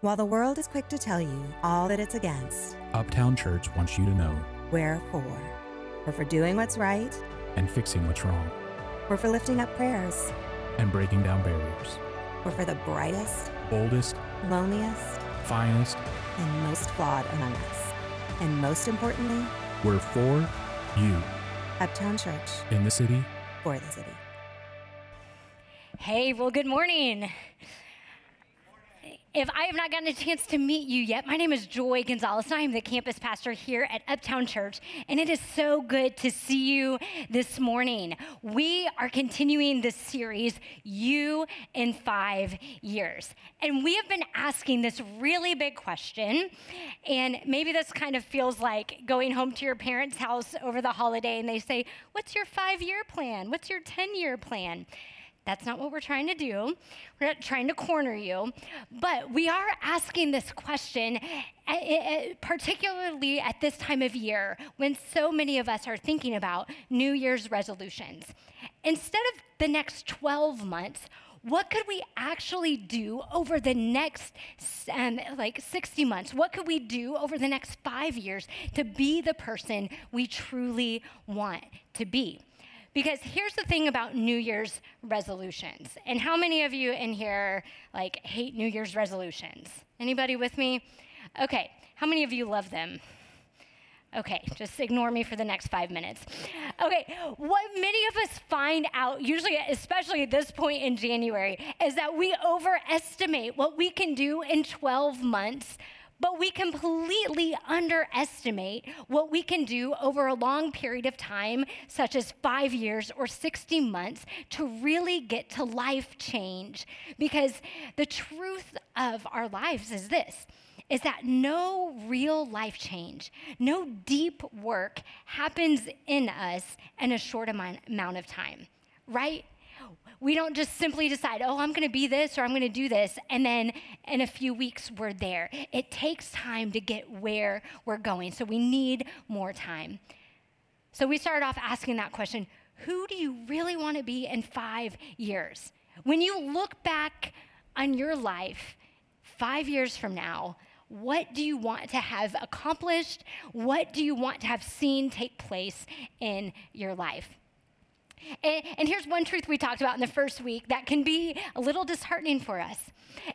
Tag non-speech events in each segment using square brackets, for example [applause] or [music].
While the world is quick to tell you all that it's against, Uptown Church wants you to know we're for. We're for doing what's right, and fixing what's wrong we're for lifting up prayers, and breaking down barriers. we're for the brightest, Boldest, loneliest, finest, and most flawed among us. And most importantly, we're for you Uptown Church in the city. for the city. Hey, well, good morning. If I have not gotten a chance to meet you yet, my name is Joy Gonzalez, I am the campus pastor here at Uptown Church, and it is so good to see you this morning. We are continuing this series, You in Five Years. And we have been asking this really big question, and maybe this kind of feels like going home to your parents' house over the holiday, and they say, What's your five year plan? What's your 10 year plan? That's not what we're trying to do. We're not trying to corner you. But we are asking this question, eh, eh, particularly at this time of year when so many of us are thinking about New Year's resolutions. Instead of the next 12 months, what could we actually do over the next um, like 60 months? What could we do over the next five years to be the person we truly want to be? Because here's the thing about New Year's resolutions. And how many of you in here like hate New Year's resolutions? Anybody with me? Okay. How many of you love them? Okay, just ignore me for the next five minutes. Okay, what many of us find out, usually, especially at this point in January, is that we overestimate what we can do in 12 months but we completely underestimate what we can do over a long period of time, such as five years or 60 months, to really get to life change. Because the truth of our lives is this is that no real life change, no deep work happens in us in a short amount, amount of time, right? We don't just simply decide, oh, I'm going to be this or I'm going to do this, and then in a few weeks we're there. It takes time to get where we're going, so we need more time. So we started off asking that question who do you really want to be in five years? When you look back on your life five years from now, what do you want to have accomplished? What do you want to have seen take place in your life? And, and, here's one truth we talked about in the first week that can be a little disheartening for us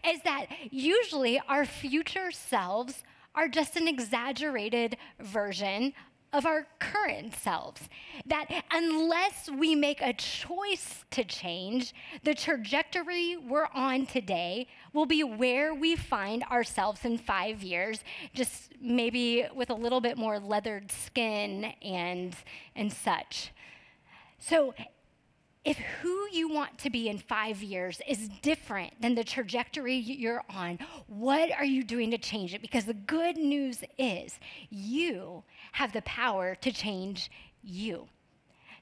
is that usually our future selves are just an exaggerated version of our current selves. That unless we make a choice to change, the trajectory we're on today will be where we find ourselves in five years, just maybe with a little bit more leathered skin and, and such. So, if who you want to be in five years is different than the trajectory you're on, what are you doing to change it? Because the good news is you have the power to change you.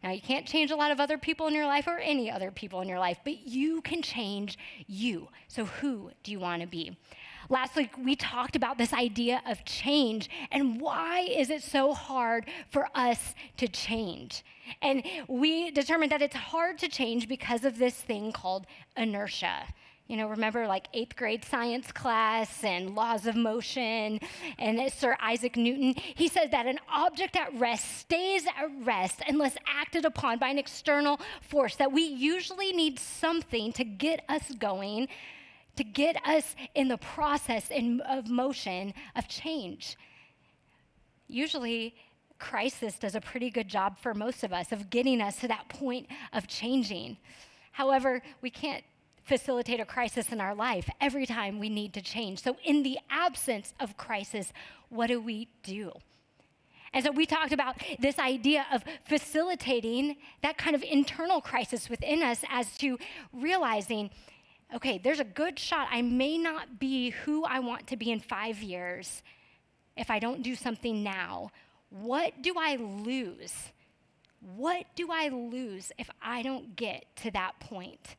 Now, you can't change a lot of other people in your life or any other people in your life, but you can change you. So, who do you want to be? Last week, we talked about this idea of change and why is it so hard for us to change? And we determined that it's hard to change because of this thing called inertia. You know, remember like eighth grade science class and laws of motion and Sir Isaac Newton? He said that an object at rest stays at rest unless acted upon by an external force, that we usually need something to get us going to get us in the process in, of motion of change. Usually, crisis does a pretty good job for most of us of getting us to that point of changing. However, we can't facilitate a crisis in our life every time we need to change. So, in the absence of crisis, what do we do? And so we talked about this idea of facilitating that kind of internal crisis within us as to realizing okay, there's a good shot I may not be who I want to be in five years if I don't do something now. What do I lose? What do I lose if I don't get to that point?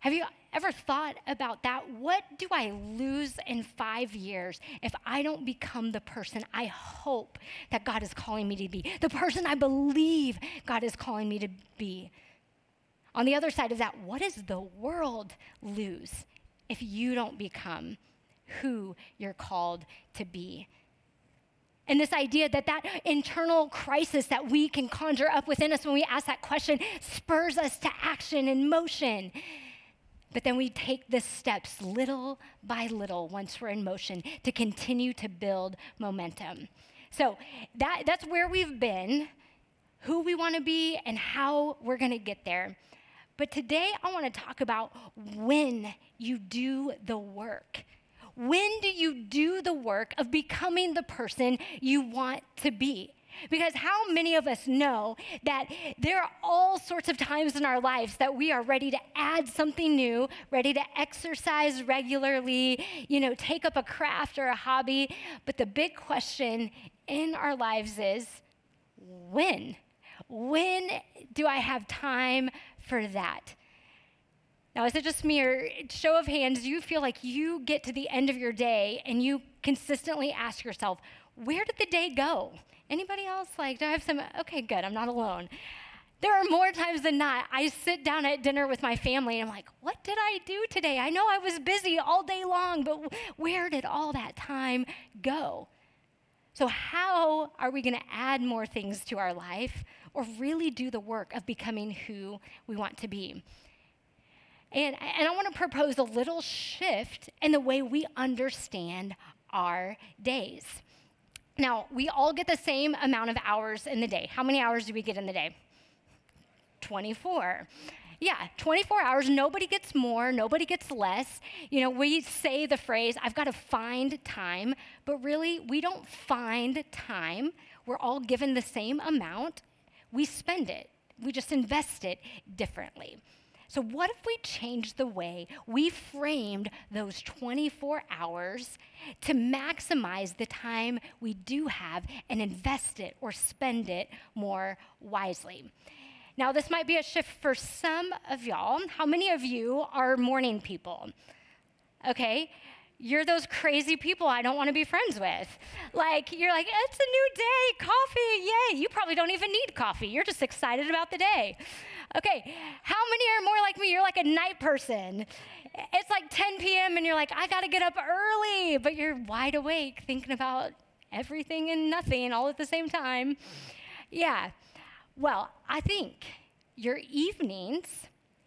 Have you ever thought about that? What do I lose in five years if I don't become the person I hope that God is calling me to be, the person I believe God is calling me to be? On the other side of that, what does the world lose if you don't become who you're called to be. And this idea that that internal crisis that we can conjure up within us when we ask that question spurs us to action and motion. But then we take the steps little by little once we're in motion to continue to build momentum. So that, that's where we've been, who we want to be, and how we're going to get there. But today I want to talk about when you do the work. When do you do the work of becoming the person you want to be? Because how many of us know that there are all sorts of times in our lives that we are ready to add something new, ready to exercise regularly, you know, take up a craft or a hobby. But the big question in our lives is when? When do I have time for that? Now, is it just me or show of hands, do you feel like you get to the end of your day and you consistently ask yourself, where did the day go? Anybody else? Like, do I have some? Okay, good, I'm not alone. There are more times than not, I sit down at dinner with my family and I'm like, what did I do today? I know I was busy all day long, but where did all that time go? So, how are we going to add more things to our life or really do the work of becoming who we want to be? And, and I want to propose a little shift in the way we understand our days. Now, we all get the same amount of hours in the day. How many hours do we get in the day? 24. Yeah, 24 hours. Nobody gets more, nobody gets less. You know, we say the phrase, I've got to find time, but really, we don't find time. We're all given the same amount. We spend it, we just invest it differently. So, what if we changed the way we framed those 24 hours to maximize the time we do have and invest it or spend it more wisely? Now, this might be a shift for some of y'all. How many of you are morning people? Okay, you're those crazy people I don't want to be friends with. Like, you're like, it's a new day, coffee, yay. You probably don't even need coffee. You're just excited about the day. Okay, how many are more like me? You're like a night person. It's like 10 p.m. and you're like, I got to get up early, but you're wide awake thinking about everything and nothing all at the same time. Yeah. Well, I think your evenings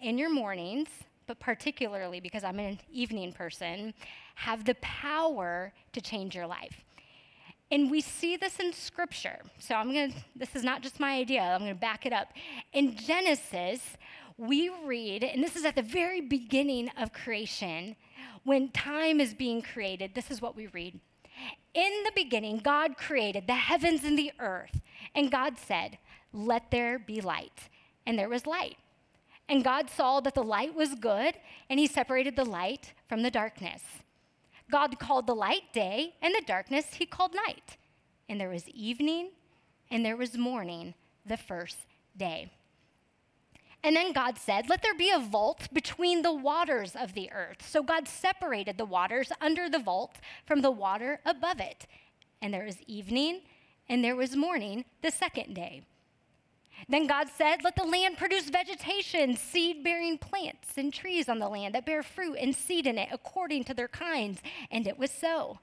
and your mornings, but particularly because I'm an evening person, have the power to change your life. And we see this in scripture. So I'm going to, this is not just my idea, I'm going to back it up. In Genesis, we read, and this is at the very beginning of creation, when time is being created, this is what we read. In the beginning, God created the heavens and the earth, and God said, Let there be light. And there was light. And God saw that the light was good, and he separated the light from the darkness. God called the light day, and the darkness he called night. And there was evening, and there was morning the first day. And then God said, Let there be a vault between the waters of the earth. So God separated the waters under the vault from the water above it. And there was evening, and there was morning the second day. Then God said, Let the land produce vegetation, seed bearing plants, and trees on the land that bear fruit and seed in it according to their kinds. And it was so.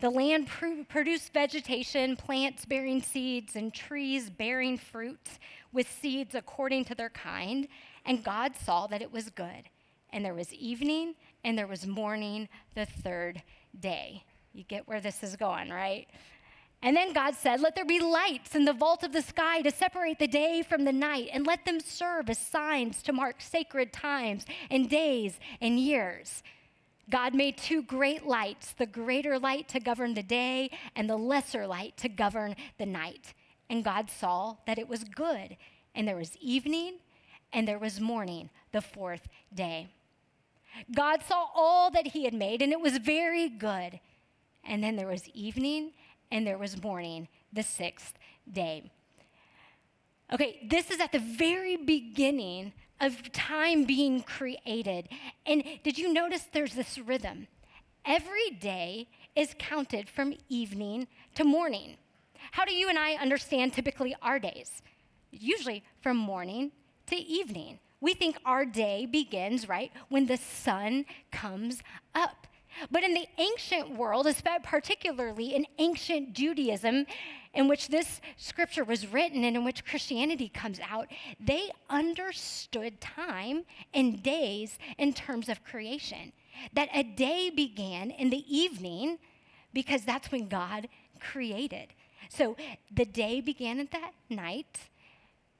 The land pr- produced vegetation, plants bearing seeds, and trees bearing fruits with seeds according to their kind. And God saw that it was good. And there was evening and there was morning the third day. You get where this is going, right? And then God said, Let there be lights in the vault of the sky to separate the day from the night, and let them serve as signs to mark sacred times and days and years. God made two great lights the greater light to govern the day, and the lesser light to govern the night. And God saw that it was good. And there was evening, and there was morning, the fourth day. God saw all that He had made, and it was very good. And then there was evening, and there was morning the sixth day. Okay, this is at the very beginning of time being created. And did you notice there's this rhythm? Every day is counted from evening to morning. How do you and I understand typically our days? Usually from morning to evening we think our day begins, right, when the sun comes up. But in the ancient world, particularly in ancient Judaism, in which this scripture was written and in which Christianity comes out, they understood time and days in terms of creation. That a day began in the evening because that's when God created. So the day began at that night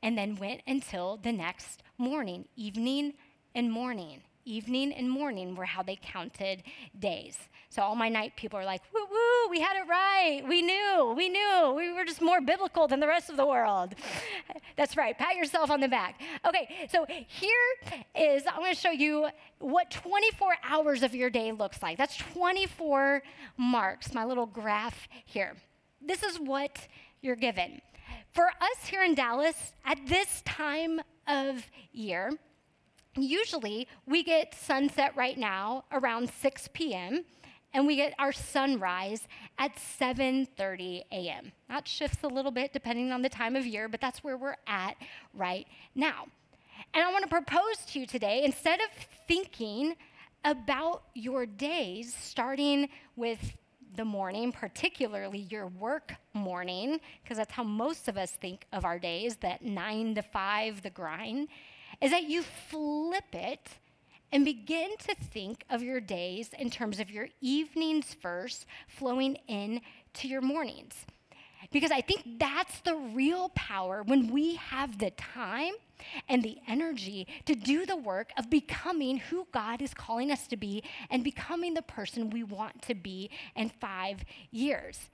and then went until the next morning, evening and morning evening and morning were how they counted days. So all my night people are like, woo woo, we had it right. We knew, we knew. We were just more biblical than the rest of the world. [laughs] That's right. Pat yourself on the back. Okay, so here is, I'm going to show you what 24 hours of your day looks like. That's 24 marks, my little graph here. This is what you're given. For us here in Dallas, at this time of year, usually we get sunset right now around 6 p.m and we get our sunrise at 7:30 a.m. That shifts a little bit depending on the time of year, but that's where we're at right now. And I want to propose to you today instead of thinking about your days starting with the morning, particularly your work morning, because that's how most of us think of our days, that 9 to 5 the grind is that you flip it and begin to think of your days in terms of your evenings first, flowing in to your mornings. Because I think that's the real power when we have the time and the energy to do the work of becoming who God is calling us to be and becoming the person we want to be in five years.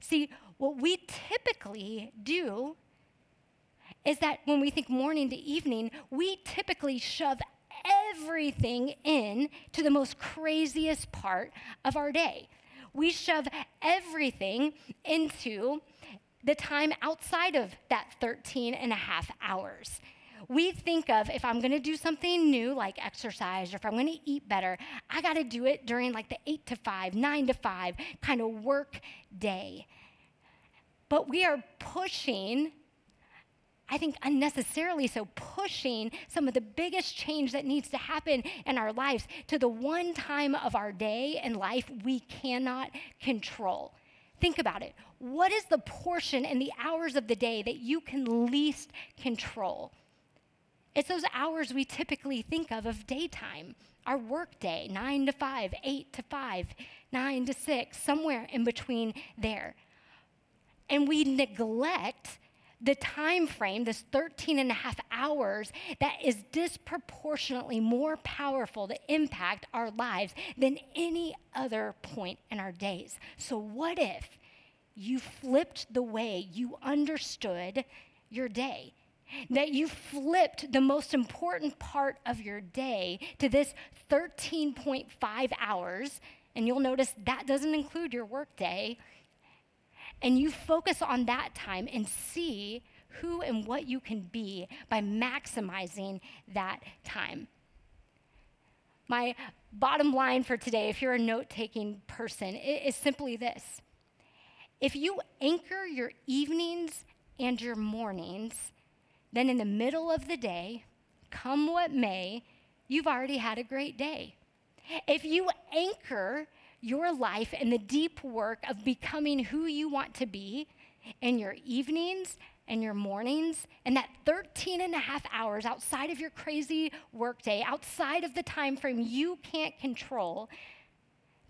See, what we typically do is that when we think morning to evening, we typically shove everything in to the most craziest part of our day. We shove everything into the time outside of that 13 and a half hours. We think of if I'm gonna do something new like exercise or if I'm gonna eat better, I gotta do it during like the eight to five, nine to five kind of work day. But we are pushing I think unnecessarily so, pushing some of the biggest change that needs to happen in our lives to the one time of our day and life we cannot control. Think about it. What is the portion in the hours of the day that you can least control? It's those hours we typically think of of daytime, our work day, 9 to 5, 8 to 5, 9 to 6, somewhere in between there. And we neglect the time frame, this 13 and a half hours, that is disproportionately more powerful to impact our lives than any other point in our days. So, what if you flipped the way you understood your day? That you flipped the most important part of your day to this 13.5 hours, and you'll notice that doesn't include your workday and you focus on that time and see who and what you can be by maximizing that time. My bottom line for today, if you're a note taking person, is simply this. If you anchor your evenings and your mornings, then in the middle of the day, come what may, you've already had a great day. If you anchor your life and the deep work of becoming who you want to be in your evenings and your mornings and that 13 and a half hours outside of your crazy workday, outside of the time frame you can't control,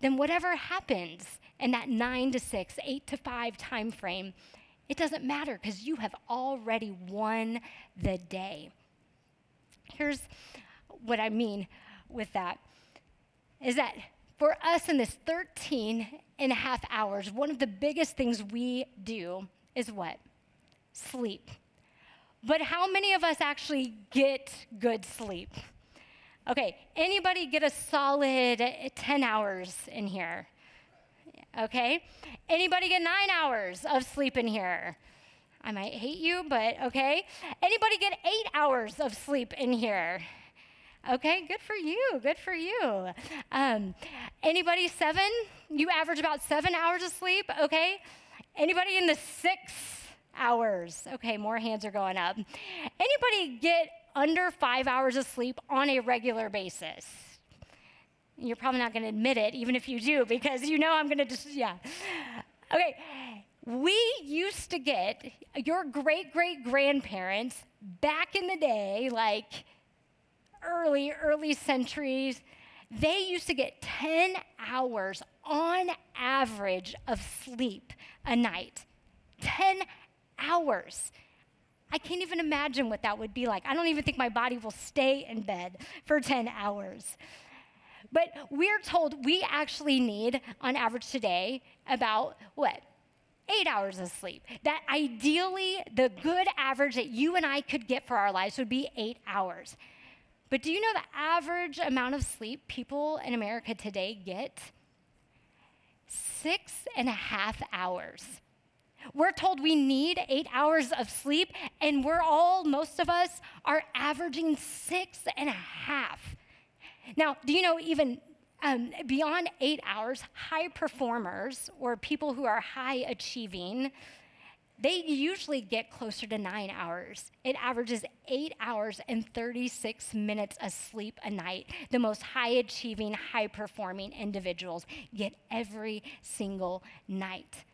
then whatever happens in that 9 to 6, 8 to 5 time frame, it doesn't matter because you have already won the day. Here's what I mean with that is that for us in this 13 and a half hours, one of the biggest things we do is what? Sleep. But how many of us actually get good sleep? Okay, anybody get a solid 10 hours in here? Okay? Anybody get 9 hours of sleep in here? I might hate you, but okay. Anybody get 8 hours of sleep in here? Okay, good for you. Good for you. Um, anybody seven? You average about seven hours of sleep. Okay. Anybody in the six hours? Okay, more hands are going up. Anybody get under five hours of sleep on a regular basis? You're probably not going to admit it, even if you do, because you know I'm going to just, yeah. Okay, we used to get your great great grandparents back in the day, like early, early centuries, they used to get 10 hours on average of sleep a night. 10 hours. I can't even imagine what that would be like. I don't even think my body will stay in bed for 10 hours. But we're told we actually need, on average today, about what? Eight hours of sleep. That ideally, the good average that you and I could get for our lives would be eight hours. But do you know the average amount of sleep people in America today get? Six and a half hours. We're told we need eight hours of sleep, and we're all, most of us, are averaging six and a half. Now, do you know even um, beyond eight hours, high performers or people who are high achieving, they usually get closer to nine hours. It averages eight hours and 36 minutes of sleep a night. The most high achieving, high performing individuals get every single night.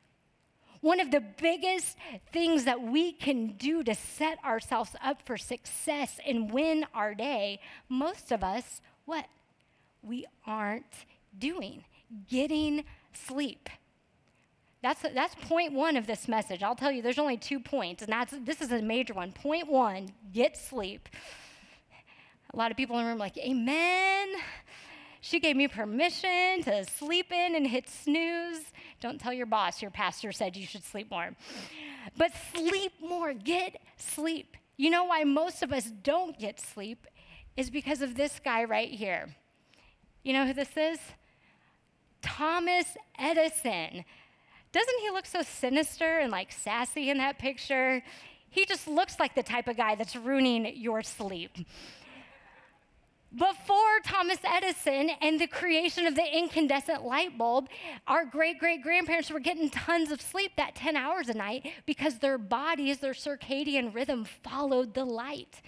One of the biggest things that we can do to set ourselves up for success and win our day, most of us, what? We aren't doing getting sleep. That's, that's point one of this message. I'll tell you, there's only two points, and that's, this is a major one. Point one get sleep. A lot of people in the room like, Amen. She gave me permission to sleep in and hit snooze. Don't tell your boss your pastor said you should sleep more. But sleep more, get sleep. You know why most of us don't get sleep is because of this guy right here. You know who this is? Thomas Edison. Doesn't he look so sinister and like sassy in that picture? He just looks like the type of guy that's ruining your sleep. Before Thomas Edison and the creation of the incandescent light bulb, our great great grandparents were getting tons of sleep, that 10 hours a night, because their bodies, their circadian rhythm followed the light.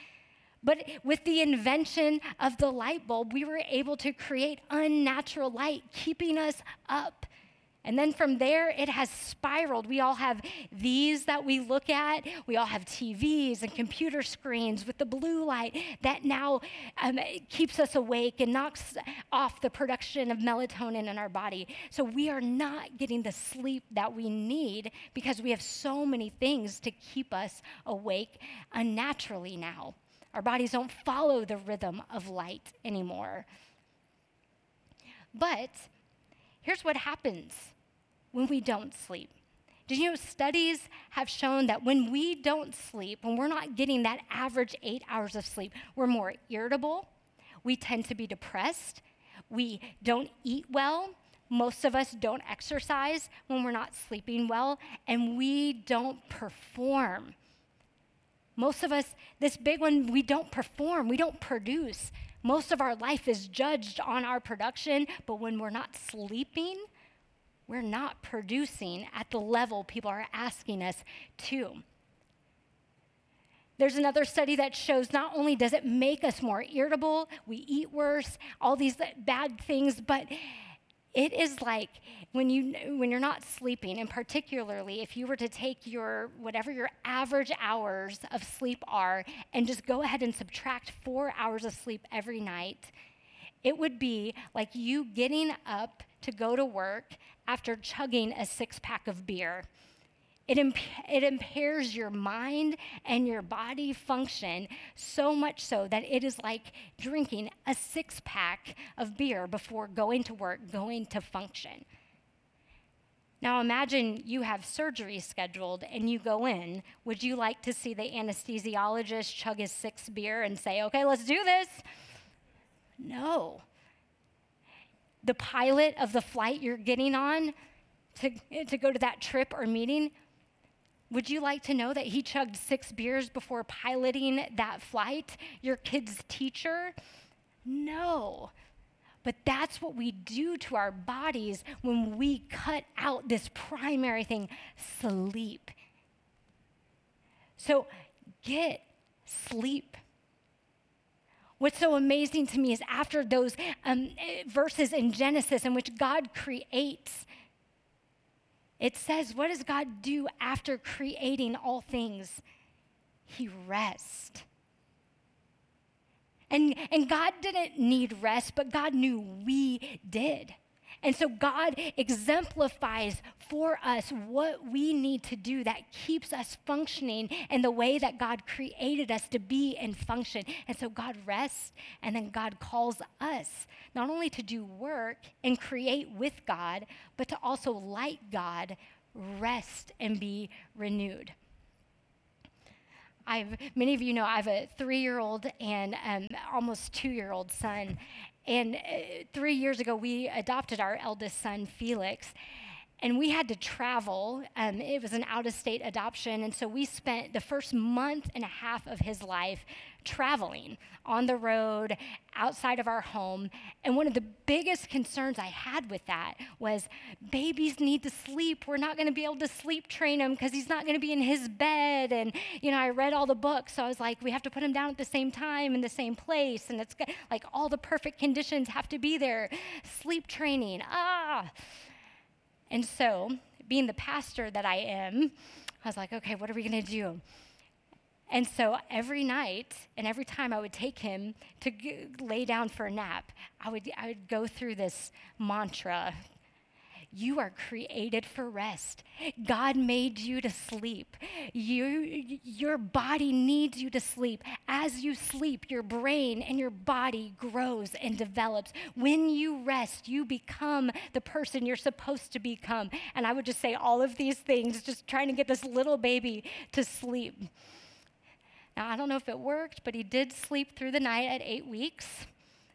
But with the invention of the light bulb, we were able to create unnatural light, keeping us up and then from there, it has spiraled. We all have these that we look at. We all have TVs and computer screens with the blue light that now um, keeps us awake and knocks off the production of melatonin in our body. So we are not getting the sleep that we need because we have so many things to keep us awake unnaturally now. Our bodies don't follow the rhythm of light anymore. But here's what happens when we don't sleep. Did you know studies have shown that when we don't sleep, when we're not getting that average eight hours of sleep, we're more irritable, we tend to be depressed, we don't eat well, most of us don't exercise when we're not sleeping well, and we don't perform. Most of us, this big one, we don't perform, we don't produce. Most of our life is judged on our production, but when we're not sleeping, we're not producing at the level people are asking us to. There's another study that shows not only does it make us more irritable, we eat worse, all these bad things, but it is like when you when you're not sleeping and particularly if you were to take your whatever your average hours of sleep are and just go ahead and subtract 4 hours of sleep every night it would be like you getting up to go to work after chugging a six pack of beer. It, imp- it impairs your mind and your body function so much so that it is like drinking a six pack of beer before going to work, going to function. Now imagine you have surgery scheduled and you go in. Would you like to see the anesthesiologist chug his six beer and say, okay, let's do this? No the pilot of the flight you're getting on to, to go to that trip or meeting, would you like to know that he chugged six beers before piloting that flight? Your kid's teacher? No. But that's what we do to our bodies when we cut out this primary thing sleep. So get sleep. What's so amazing to me is after those um, verses in Genesis in which God creates, it says, What does God do after creating all things? He rests. And, and God didn't need rest, but God knew we did. And so God exemplifies for us what we need to do that keeps us functioning in the way that God created us to be and function. And so God rests, and then God calls us not only to do work and create with God, but to also, like God, rest and be renewed. I've, many of you know I have a three year old and um, almost two year old son. And uh, three years ago, we adopted our eldest son, Felix. And we had to travel. Um, it was an out of state adoption. And so we spent the first month and a half of his life traveling on the road outside of our home. And one of the biggest concerns I had with that was babies need to sleep. We're not going to be able to sleep train him because he's not going to be in his bed. And, you know, I read all the books. So I was like, we have to put him down at the same time in the same place. And it's like all the perfect conditions have to be there. Sleep training. Ah. And so, being the pastor that I am, I was like, okay, what are we going to do? And so every night and every time I would take him to g- lay down for a nap, I would, I would go through this mantra you are created for rest. God made you to sleep. You, your body needs you to sleep. As you sleep, your brain and your body grows and develops. When you rest, you become the person you're supposed to become. And I would just say all of these things, just trying to get this little baby to sleep. Now, I don't know if it worked, but he did sleep through the night at eight weeks.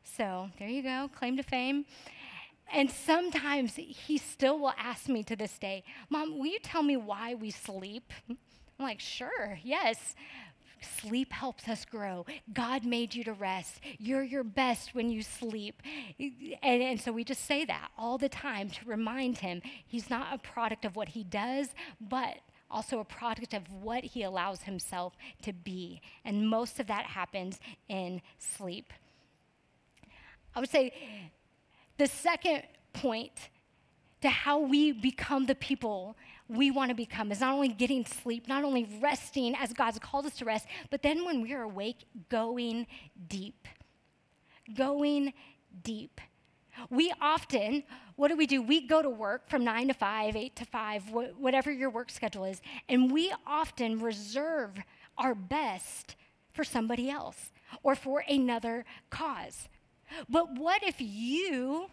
So there you go, claim to fame. And sometimes he still will ask me to this day, Mom, will you tell me why we sleep? I'm like, Sure, yes. Sleep helps us grow. God made you to rest. You're your best when you sleep. And, and so we just say that all the time to remind him he's not a product of what he does, but also a product of what he allows himself to be. And most of that happens in sleep. I would say the second point to how we become the people we want to become is not only getting sleep, not only resting as God's called us to rest, but then when we are awake, going deep. Going deep. We often, what do we do? We go to work from nine to five, eight to five, wh- whatever your work schedule is, and we often reserve our best for somebody else or for another cause. But what if you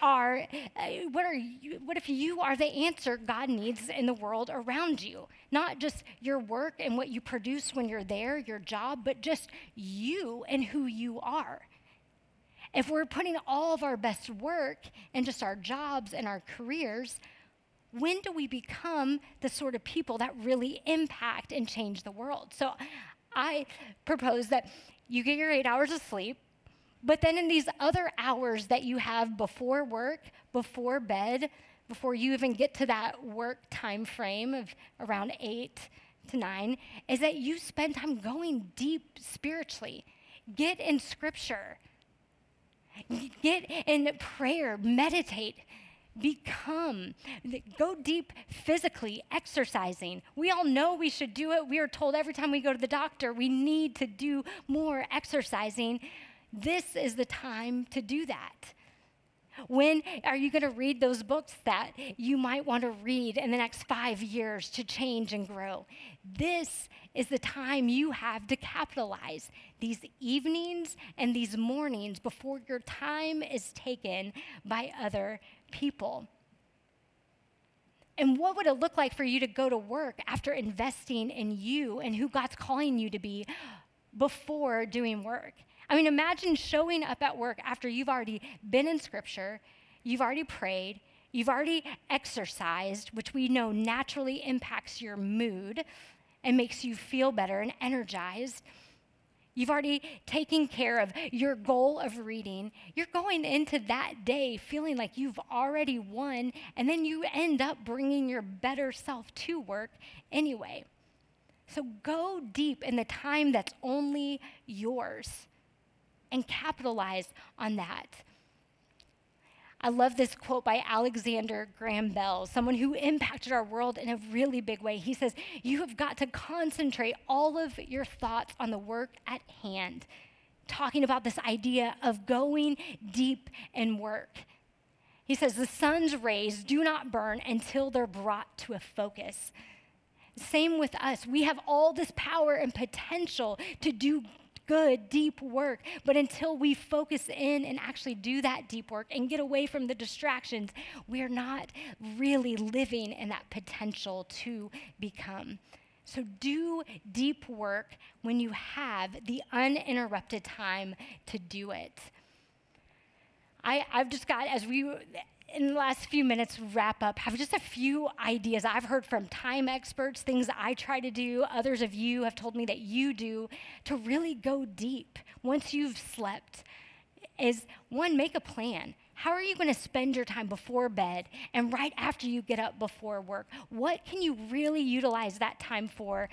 are uh, what are you, what if you are the answer God needs in the world around you? Not just your work and what you produce when you're there, your job, but just you and who you are. If we're putting all of our best work in just our jobs and our careers, when do we become the sort of people that really impact and change the world? So I propose that you get your eight hours of sleep, but then in these other hours that you have before work, before bed, before you even get to that work time frame of around 8 to 9, is that you spend time going deep spiritually. Get in scripture. Get in prayer, meditate, become. Go deep physically, exercising. We all know we should do it. We are told every time we go to the doctor, we need to do more exercising. This is the time to do that. When are you going to read those books that you might want to read in the next five years to change and grow? This is the time you have to capitalize these evenings and these mornings before your time is taken by other people. And what would it look like for you to go to work after investing in you and who God's calling you to be before doing work? I mean, imagine showing up at work after you've already been in scripture, you've already prayed, you've already exercised, which we know naturally impacts your mood and makes you feel better and energized. You've already taken care of your goal of reading. You're going into that day feeling like you've already won, and then you end up bringing your better self to work anyway. So go deep in the time that's only yours. And capitalize on that. I love this quote by Alexander Graham Bell, someone who impacted our world in a really big way. He says, You have got to concentrate all of your thoughts on the work at hand, talking about this idea of going deep in work. He says, The sun's rays do not burn until they're brought to a focus. Same with us. We have all this power and potential to do good, deep work. But until we focus in and actually do that deep work and get away from the distractions, we're not really living in that potential to become. So do deep work when you have the uninterrupted time to do it. I, I've just got, as we in the last few minutes wrap up have just a few ideas. I've heard from time experts things i try to do. Others of you have told me that you do to really go deep once you've slept. Is one make a plan. How are you going to spend your time before bed and right after you get up before work? What can you really utilize that time for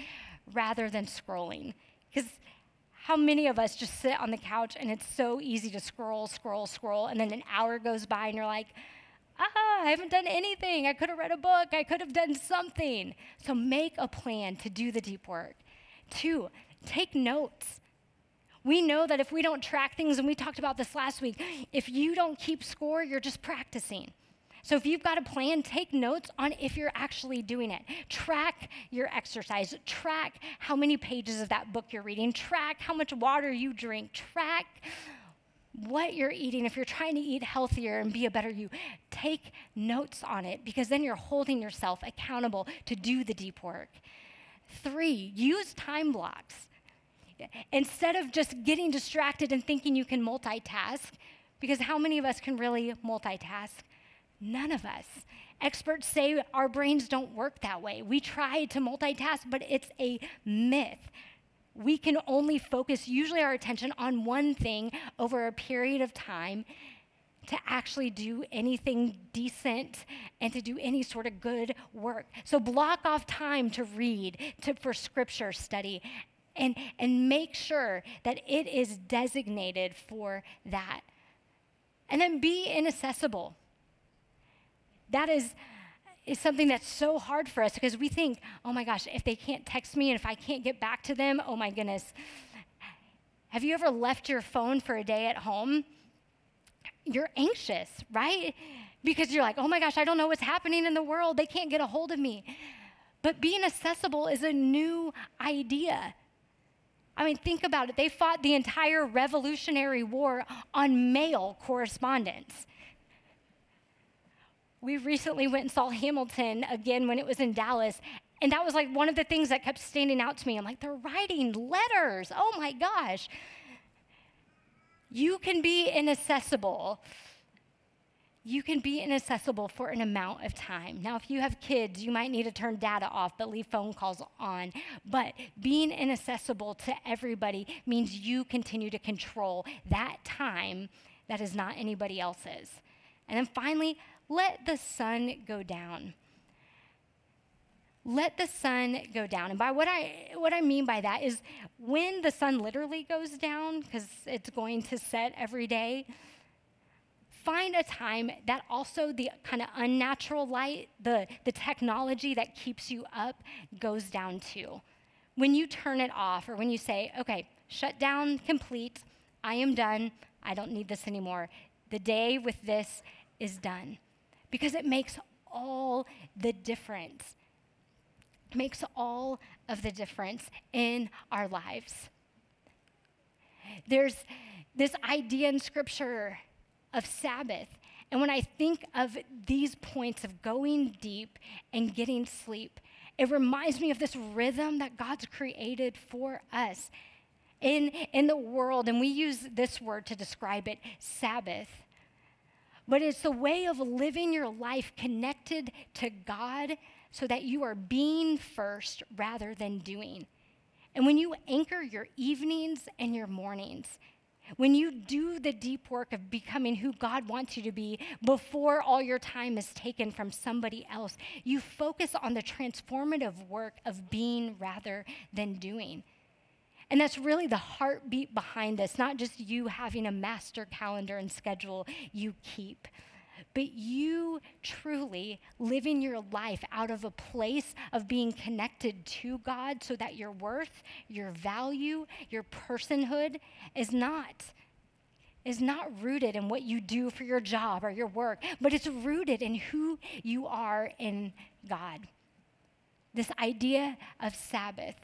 rather than scrolling? Because how many of us just sit on the couch and it's so easy to scroll, scroll, scroll, and then an hour goes by and you're like, ah, I haven't done anything. I could have read a book. I could have done something. So make a plan to do the deep work. Two, take notes. We know that if we don't track things, and we talked about this last week, if you don't keep score, you're just practicing. So if you've got a plan, take notes on if you're actually doing it. Track your exercise. Track how many pages of that book you're reading. Track how much water you drink. Track what you're eating, if you're trying to eat healthier and be a better you, take notes on it because then you're holding yourself accountable to do the deep work. Three, use time blocks. Instead of just getting distracted and thinking you can multitask, because how many of us can really multitask? None of us. Experts say our brains don't work that way. We try to multitask, but it's a myth we can only focus usually our attention on one thing over a period of time to actually do anything decent and to do any sort of good work. So block off time to read, to for scripture study and and make sure that it is designated for that. And then be inaccessible. That is is something that's so hard for us because we think, oh my gosh, if they can't text me and if I can't get back to them, oh my goodness. Have you ever left your phone for a day at home? You're anxious, right? Because you're like, oh my gosh, I don't know what's happening in the world. They can't get a hold of me. But being accessible is a new idea. I mean, think about it. They fought the entire Revolutionary War on mail correspondence. We recently went and saw Hamilton again when it was in Dallas. And that was like one of the things that kept standing out to me. I'm like, they're writing letters. Oh my gosh. You can be inaccessible. You can be inaccessible for an amount of time. Now, if you have kids, you might need to turn data off, but leave phone calls on. But being inaccessible to everybody means you continue to control that time that is not anybody else's. And then finally, let the sun go down. Let the sun go down. And by what I what I mean by that is when the sun literally goes down because it's going to set every day, find a time that also the kind of unnatural light, the, the technology that keeps you up, goes down too. When you turn it off, or when you say, okay, shut down complete, I am done, I don't need this anymore, the day with this is done because it makes all the difference. It makes all of the difference in our lives. There's this idea in Scripture of Sabbath. And when I think of these points of going deep and getting sleep, it reminds me of this rhythm that God's created for us in, in the world. And we use this word to describe it Sabbath but it's a way of living your life connected to God so that you are being first rather than doing. And when you anchor your evenings and your mornings, when you do the deep work of becoming who God wants you to be before all your time is taken from somebody else, you focus on the transformative work of being rather than doing. And that's really the heartbeat behind this, not just you having a master calendar and schedule you keep, but you truly living your life out of a place of being connected to God so that your worth, your value, your personhood is not is not rooted in what you do for your job or your work, but it's rooted in who you are in God. This idea of Sabbath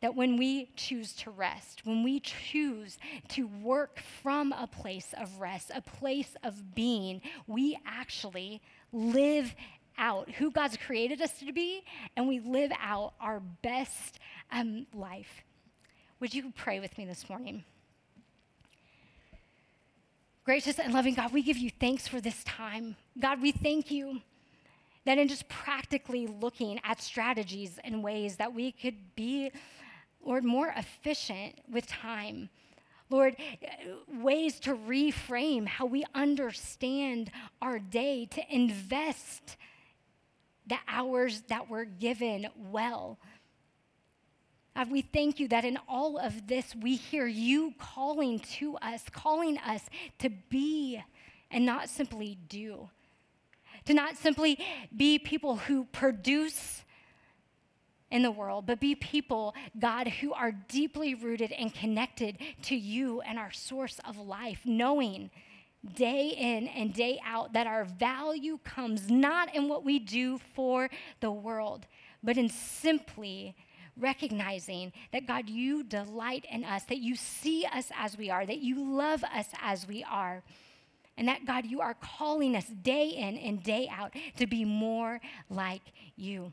that when we choose to rest, when we choose to work from a place of rest, a place of being, we actually live out who God's created us to be, and we live out our best um, life. Would you pray with me this morning? Gracious and loving God, we give you thanks for this time. God, we thank you that in just practically looking at strategies and ways that we could be Lord, more efficient with time. Lord, ways to reframe how we understand our day, to invest the hours that we're given well. God, we thank you that in all of this, we hear you calling to us, calling us to be and not simply do. To not simply be people who produce in the world, but be people, God, who are deeply rooted and connected to you and our source of life, knowing day in and day out that our value comes not in what we do for the world, but in simply recognizing that God, you delight in us, that you see us as we are, that you love us as we are. And that God, you are calling us day in and day out to be more like you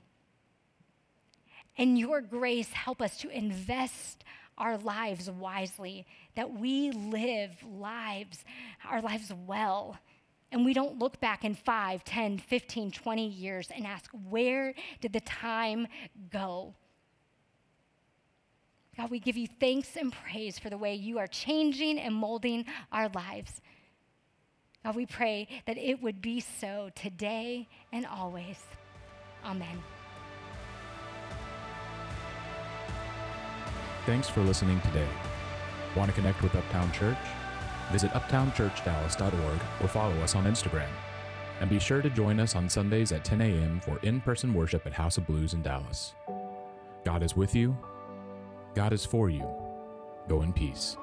and your grace help us to invest our lives wisely, that we live lives, our lives well. And we don't look back in 5, 10, 15, 20 years and ask, where did the time go? God, we give you thanks and praise for the way you are changing and molding our lives. God, we pray that it would be so today and always. Amen. Thanks for listening today. Want to connect with Uptown Church? Visit uptownchurchdallas.org or follow us on Instagram. And be sure to join us on Sundays at 10 a.m. for in person worship at House of Blues in Dallas. God is with you, God is for you. Go in peace.